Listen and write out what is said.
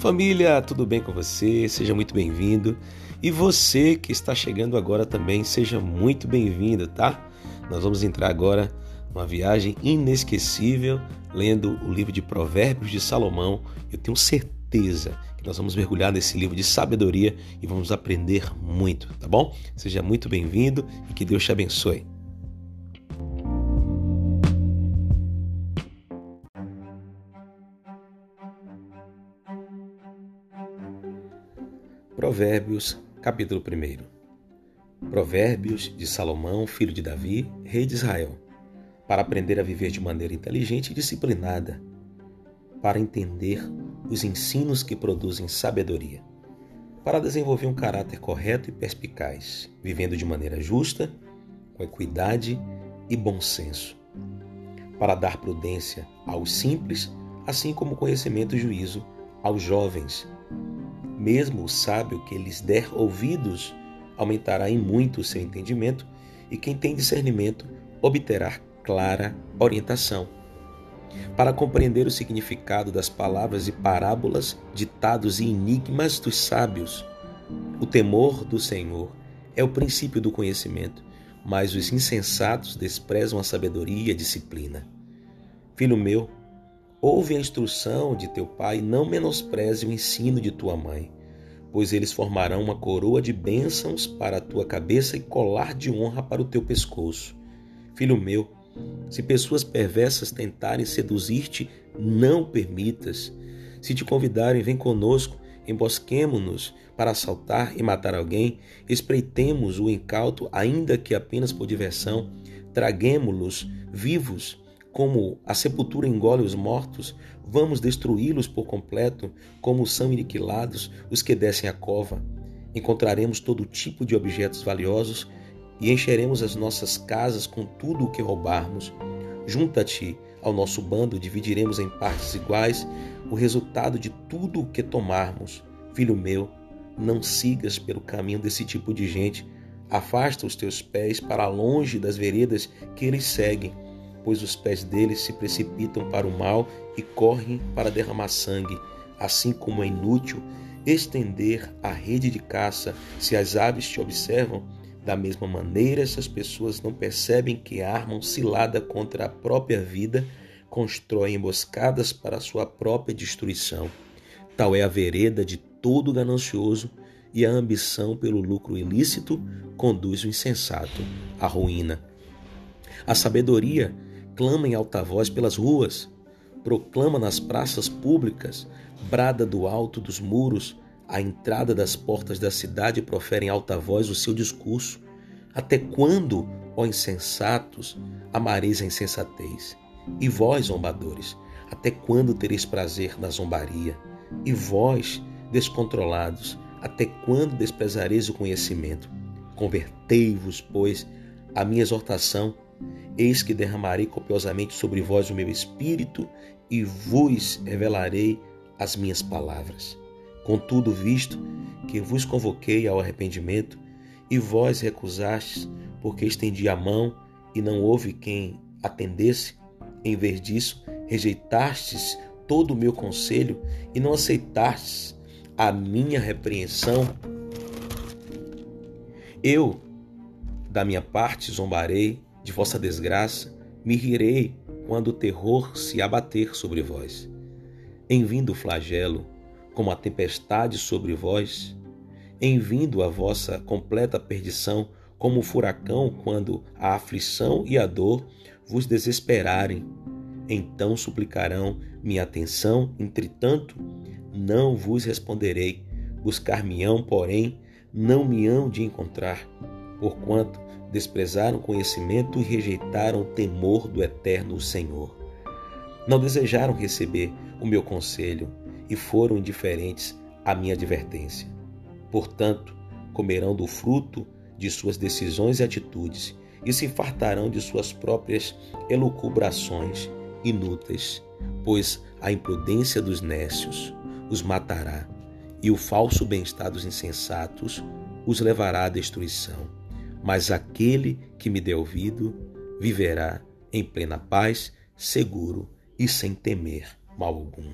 Família, tudo bem com você? Seja muito bem-vindo. E você que está chegando agora também, seja muito bem-vindo, tá? Nós vamos entrar agora numa viagem inesquecível, lendo o livro de Provérbios de Salomão. Eu tenho certeza que nós vamos mergulhar nesse livro de sabedoria e vamos aprender muito, tá bom? Seja muito bem-vindo e que Deus te abençoe. Provérbios, capítulo 1. Provérbios de Salomão, filho de Davi, rei de Israel, para aprender a viver de maneira inteligente e disciplinada, para entender os ensinos que produzem sabedoria, para desenvolver um caráter correto e perspicaz, vivendo de maneira justa, com equidade e bom senso, para dar prudência aos simples, assim como conhecimento e juízo aos jovens mesmo o sábio que lhes der ouvidos aumentará em muito o seu entendimento, e quem tem discernimento obterá clara orientação. Para compreender o significado das palavras e parábolas, ditados e enigmas dos sábios, o temor do Senhor é o princípio do conhecimento, mas os insensatos desprezam a sabedoria e a disciplina. Filho meu, Ouve a instrução de teu pai não menospreze o ensino de tua mãe, pois eles formarão uma coroa de bênçãos para a tua cabeça e colar de honra para o teu pescoço. Filho meu, se pessoas perversas tentarem seduzir-te, não permitas. Se te convidarem, vem conosco, embosquemo-nos para assaltar e matar alguém, espreitemos o incauto, ainda que apenas por diversão, traguemo-los vivos como a sepultura engole os mortos, vamos destruí-los por completo, como são aniquilados os que descem a cova. Encontraremos todo tipo de objetos valiosos e encheremos as nossas casas com tudo o que roubarmos. Junta-te ao nosso bando, dividiremos em partes iguais o resultado de tudo o que tomarmos. Filho meu, não sigas pelo caminho desse tipo de gente. Afasta os teus pés para longe das veredas que eles seguem pois os pés deles se precipitam para o mal e correm para derramar sangue, assim como é inútil estender a rede de caça se as aves te observam. Da mesma maneira, essas pessoas não percebem que armam cilada contra a própria vida, constroem emboscadas para a sua própria destruição. Tal é a vereda de todo ganancioso, e a ambição pelo lucro ilícito conduz o insensato à ruína. A sabedoria clama em alta voz pelas ruas, proclama nas praças públicas, brada do alto dos muros, à entrada das portas da cidade profere em alta voz o seu discurso. Até quando, ó insensatos, amareis a insensatez? E vós, zombadores, até quando tereis prazer na zombaria? E vós, descontrolados, até quando desprezareis o conhecimento? Convertei-vos, pois, à minha exortação Eis que derramarei copiosamente sobre vós o meu espírito e vos revelarei as minhas palavras. Contudo, visto que vos convoquei ao arrependimento e vós recusastes, porque estendi a mão e não houve quem atendesse, em vez disso, rejeitastes todo o meu conselho e não aceitastes a minha repreensão, eu, da minha parte, zombarei de vossa desgraça, me rirei quando o terror se abater sobre vós. Em vindo o flagelo, como a tempestade sobre vós, em vindo a vossa completa perdição, como o furacão quando a aflição e a dor vos desesperarem, então suplicarão minha atenção, entretanto, não vos responderei. Buscar-me-ão, porém, não me hão de encontrar, porquanto desprezaram o conhecimento e rejeitaram o temor do eterno Senhor. Não desejaram receber o meu conselho e foram indiferentes à minha advertência. Portanto, comerão do fruto de suas decisões e atitudes e se fartarão de suas próprias elucubrações inúteis, pois a imprudência dos nécios os matará e o falso bem-estar dos insensatos os levará à destruição mas aquele que me der ouvido viverá em plena paz, seguro e sem temer mal algum.